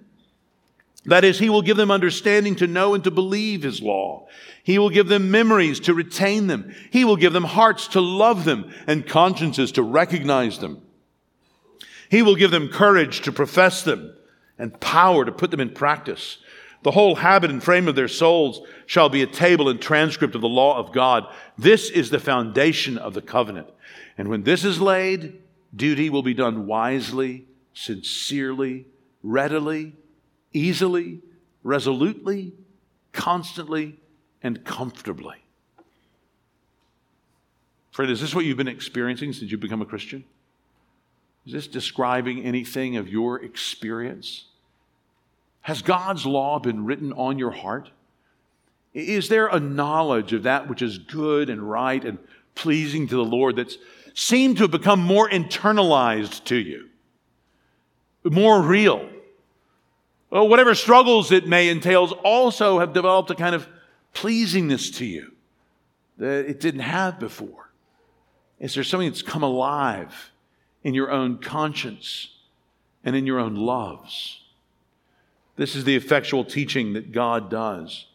That is, he will give them understanding to know and to believe his law. He will give them memories to retain them. He will give them hearts to love them and consciences to recognize them. He will give them courage to profess them and power to put them in practice. The whole habit and frame of their souls shall be a table and transcript of the law of God. This is the foundation of the covenant. And when this is laid, duty will be done wisely, sincerely, readily, easily, resolutely, constantly, and comfortably. Friend, is this what you've been experiencing since you've become a Christian? Is this describing anything of your experience? Has God's law been written on your heart? Is there a knowledge of that which is good and right and pleasing to the Lord that's seemed to have become more internalized to you, more real. Well, whatever struggles it may entail also have developed a kind of pleasingness to you that it didn't have before. Is there something that's come alive in your own conscience and in your own loves? This is the effectual teaching that God does.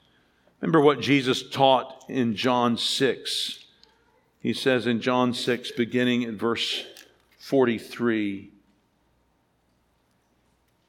Remember what Jesus taught in John 6 he says in John 6, beginning at verse 43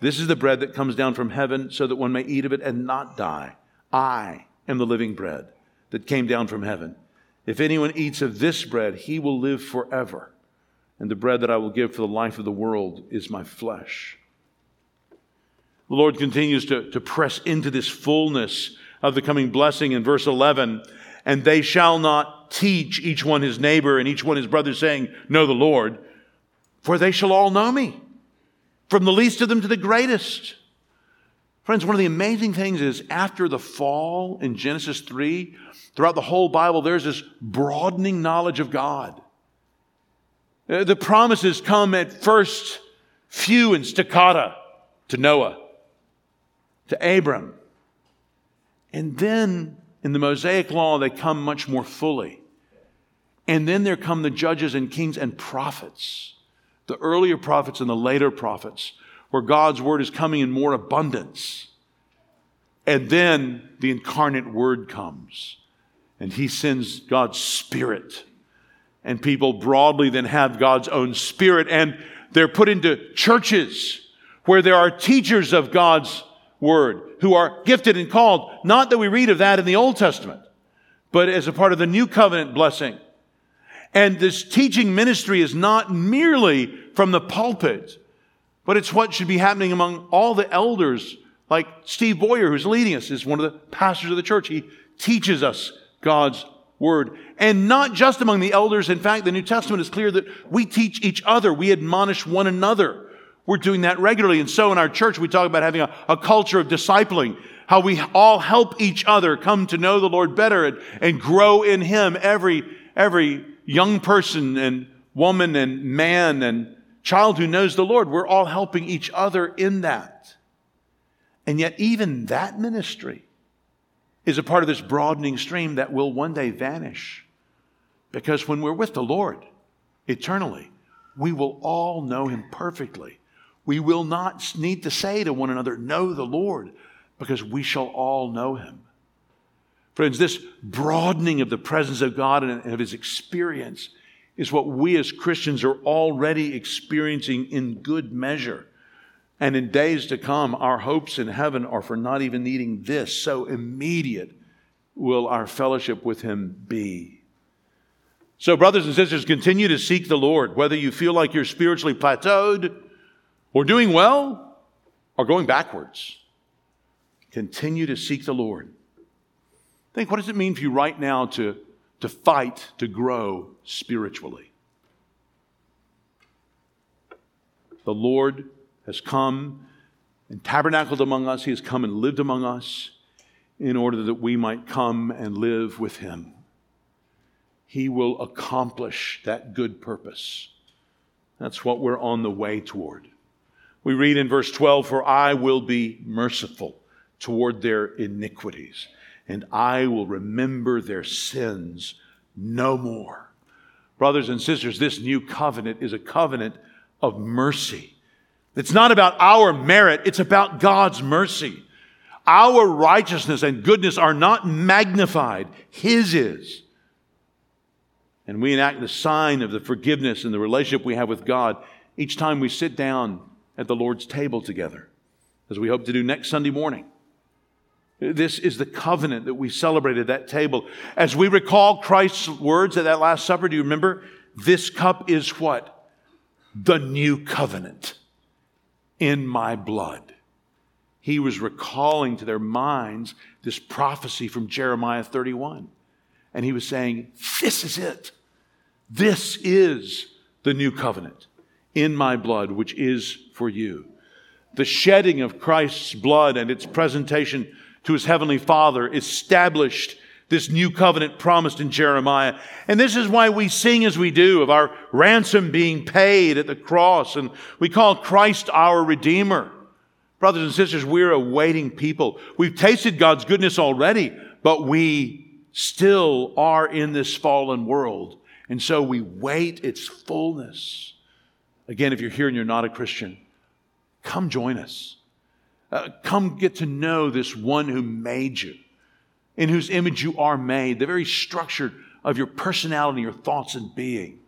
This is the bread that comes down from heaven so that one may eat of it and not die. I am the living bread that came down from heaven. If anyone eats of this bread, he will live forever. And the bread that I will give for the life of the world is my flesh. The Lord continues to, to press into this fullness of the coming blessing in verse 11 and they shall not teach each one his neighbor and each one his brother, saying, Know the Lord, for they shall all know me, from the least of them to the greatest. Friends, one of the amazing things is after the fall in Genesis 3, throughout the whole Bible, there's this broadening knowledge of God. Uh, the promises come at first few and staccato to Noah, to Abram. And then in the Mosaic law, they come much more fully. And then there come the judges and kings and prophets, the earlier prophets and the later prophets, where God's word is coming in more abundance. And then the incarnate word comes, and he sends God's spirit. And people broadly then have God's own spirit, and they're put into churches where there are teachers of God's word, who are gifted and called. Not that we read of that in the Old Testament, but as a part of the new covenant blessing. And this teaching ministry is not merely from the pulpit, but it's what should be happening among all the elders, like Steve Boyer, who's leading us, is one of the pastors of the church. He teaches us God's word. And not just among the elders. In fact, the New Testament is clear that we teach each other. We admonish one another. We're doing that regularly. And so in our church, we talk about having a, a culture of discipling, how we all help each other come to know the Lord better and, and grow in Him. Every, every young person and woman and man and child who knows the Lord, we're all helping each other in that. And yet, even that ministry is a part of this broadening stream that will one day vanish. Because when we're with the Lord eternally, we will all know Him perfectly we will not need to say to one another, Know the Lord, because we shall all know him. Friends, this broadening of the presence of God and of his experience is what we as Christians are already experiencing in good measure. And in days to come, our hopes in heaven are for not even needing this. So immediate will our fellowship with him be. So, brothers and sisters, continue to seek the Lord, whether you feel like you're spiritually plateaued or doing well or going backwards. Continue to seek the Lord. Think, what does it mean for you right now to, to fight to grow spiritually? The Lord has come and tabernacled among us. He has come and lived among us in order that we might come and live with Him. He will accomplish that good purpose. That's what we're on the way toward. We read in verse 12, For I will be merciful toward their iniquities and I will remember their sins no more. Brothers and sisters, this new covenant is a covenant of mercy. It's not about our merit, it's about God's mercy. Our righteousness and goodness are not magnified, His is. And we enact the sign of the forgiveness and the relationship we have with God each time we sit down at the Lord's table together, as we hope to do next Sunday morning. This is the covenant that we celebrated at that table. As we recall Christ's words at that Last Supper, do you remember? This cup is what? The new covenant in my blood. He was recalling to their minds this prophecy from Jeremiah 31. And he was saying, This is it. This is the new covenant in my blood, which is for you. The shedding of Christ's blood and its presentation to his heavenly Father established this new covenant promised in Jeremiah. And this is why we sing as we do of our ransom being paid at the cross, and we call Christ our Redeemer. Brothers and sisters, we're a waiting people. We've tasted God's goodness already, but we still are in this fallen world. And so we wait its fullness. Again, if you're here and you're not a Christian, come join us. Uh, come get to know this one who made you, in whose image you are made. The very structure of your personality, your thoughts, and being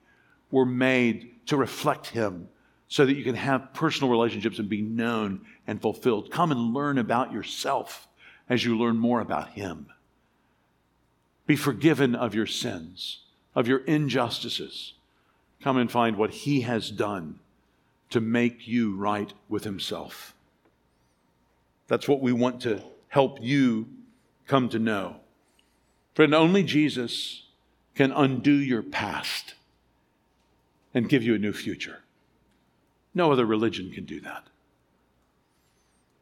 were made to reflect Him so that you can have personal relationships and be known and fulfilled. Come and learn about yourself as you learn more about Him. Be forgiven of your sins, of your injustices. Come and find what He has done to make you right with Himself. That's what we want to help you come to know. Friend, only Jesus can undo your past and give you a new future. No other religion can do that.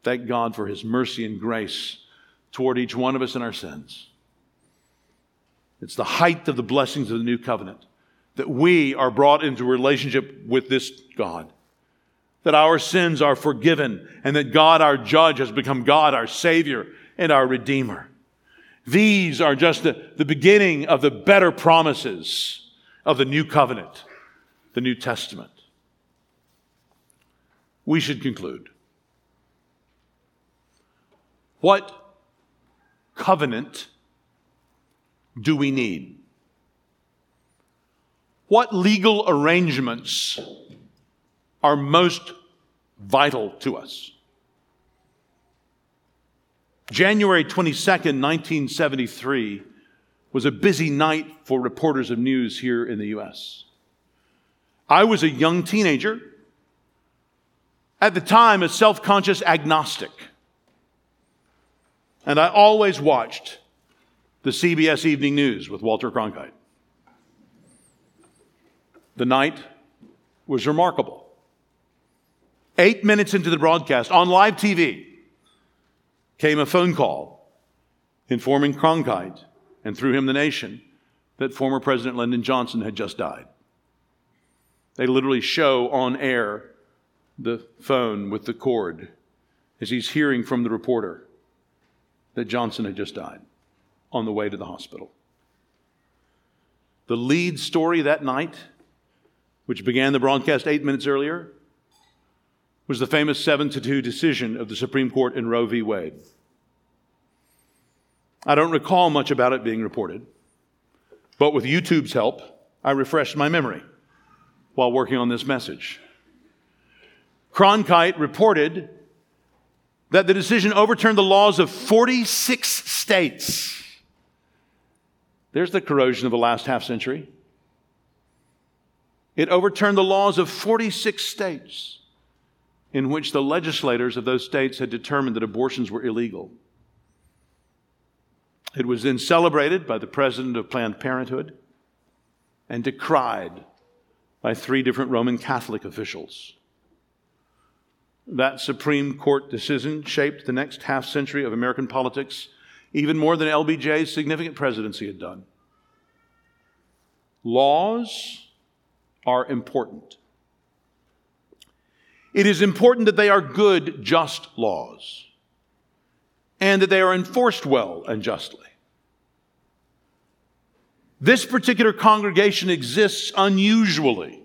Thank God for his mercy and grace toward each one of us in our sins. It's the height of the blessings of the new covenant that we are brought into relationship with this God that our sins are forgiven, and that God, our judge, has become God, our Savior, and our Redeemer. These are just the, the beginning of the better promises of the new covenant, the New Testament. We should conclude. What covenant do we need? What legal arrangements are most vital to us. January 22nd, 1973 was a busy night for reporters of news here in the U.S. I was a young teenager, at the time a self conscious agnostic, and I always watched the CBS Evening News with Walter Cronkite. The night was remarkable. Eight minutes into the broadcast on live TV came a phone call informing Cronkite and through him the nation that former President Lyndon Johnson had just died. They literally show on air the phone with the cord as he's hearing from the reporter that Johnson had just died on the way to the hospital. The lead story that night, which began the broadcast eight minutes earlier, was the famous 7 to 2 decision of the Supreme Court in Roe v. Wade. I don't recall much about it being reported, but with YouTube's help, I refreshed my memory while working on this message. Cronkite reported that the decision overturned the laws of 46 states. There's the corrosion of the last half century. It overturned the laws of 46 states in which the legislators of those states had determined that abortions were illegal. It was then celebrated by the president of Planned Parenthood and decried by three different Roman Catholic officials. That Supreme Court decision shaped the next half century of American politics even more than LBJ's significant presidency had done. Laws are important. It is important that they are good, just laws, and that they are enforced well and justly. This particular congregation exists unusually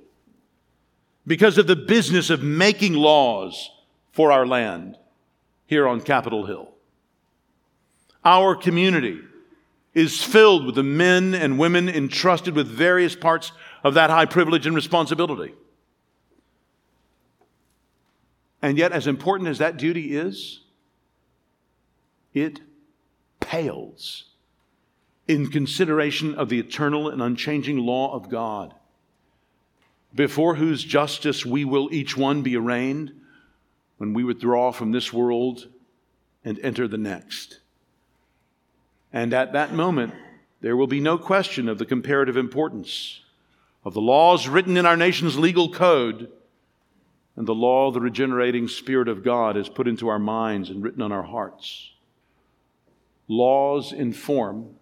because of the business of making laws for our land here on Capitol Hill. Our community is filled with the men and women entrusted with various parts of that high privilege and responsibility. And yet, as important as that duty is, it pales in consideration of the eternal and unchanging law of God, before whose justice we will each one be arraigned when we withdraw from this world and enter the next. And at that moment, there will be no question of the comparative importance of the laws written in our nation's legal code and the law of the regenerating Spirit of God is put into our minds and written on our hearts. Laws inform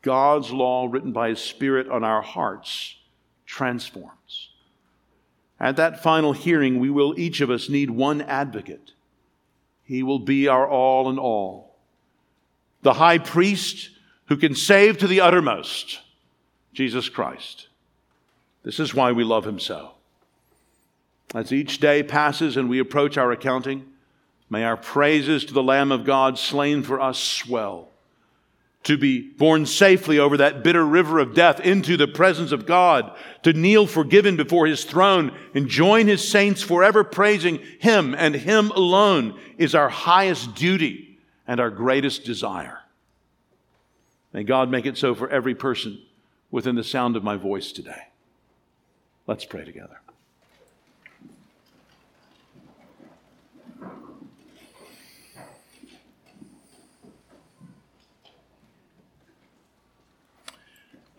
God's law written by His Spirit on our hearts transforms. At that final hearing, we will each of us need one advocate. He will be our all in all. The high priest who can save to the uttermost, Jesus Christ. This is why we love him so. As each day passes and we approach our accounting, may our praises to the Lamb of God slain for us swell to be borne safely over that bitter river of death into the presence of God, to kneel forgiven before his throne and join his saints forever praising him and him alone is our highest duty and our greatest desire. May God make it so for every person within the sound of my voice today. Let's pray together.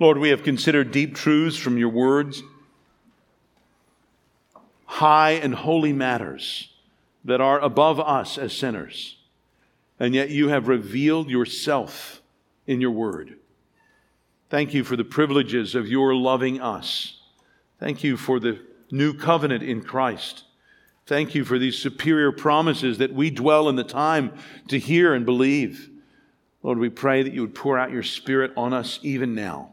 Lord, we have considered deep truths from your words, high and holy matters that are above us as sinners, and yet you have revealed yourself in your word. Thank you for the privileges of your loving us. Thank you for the new covenant in Christ. Thank you for these superior promises that we dwell in the time to hear and believe. Lord, we pray that you would pour out your Spirit on us even now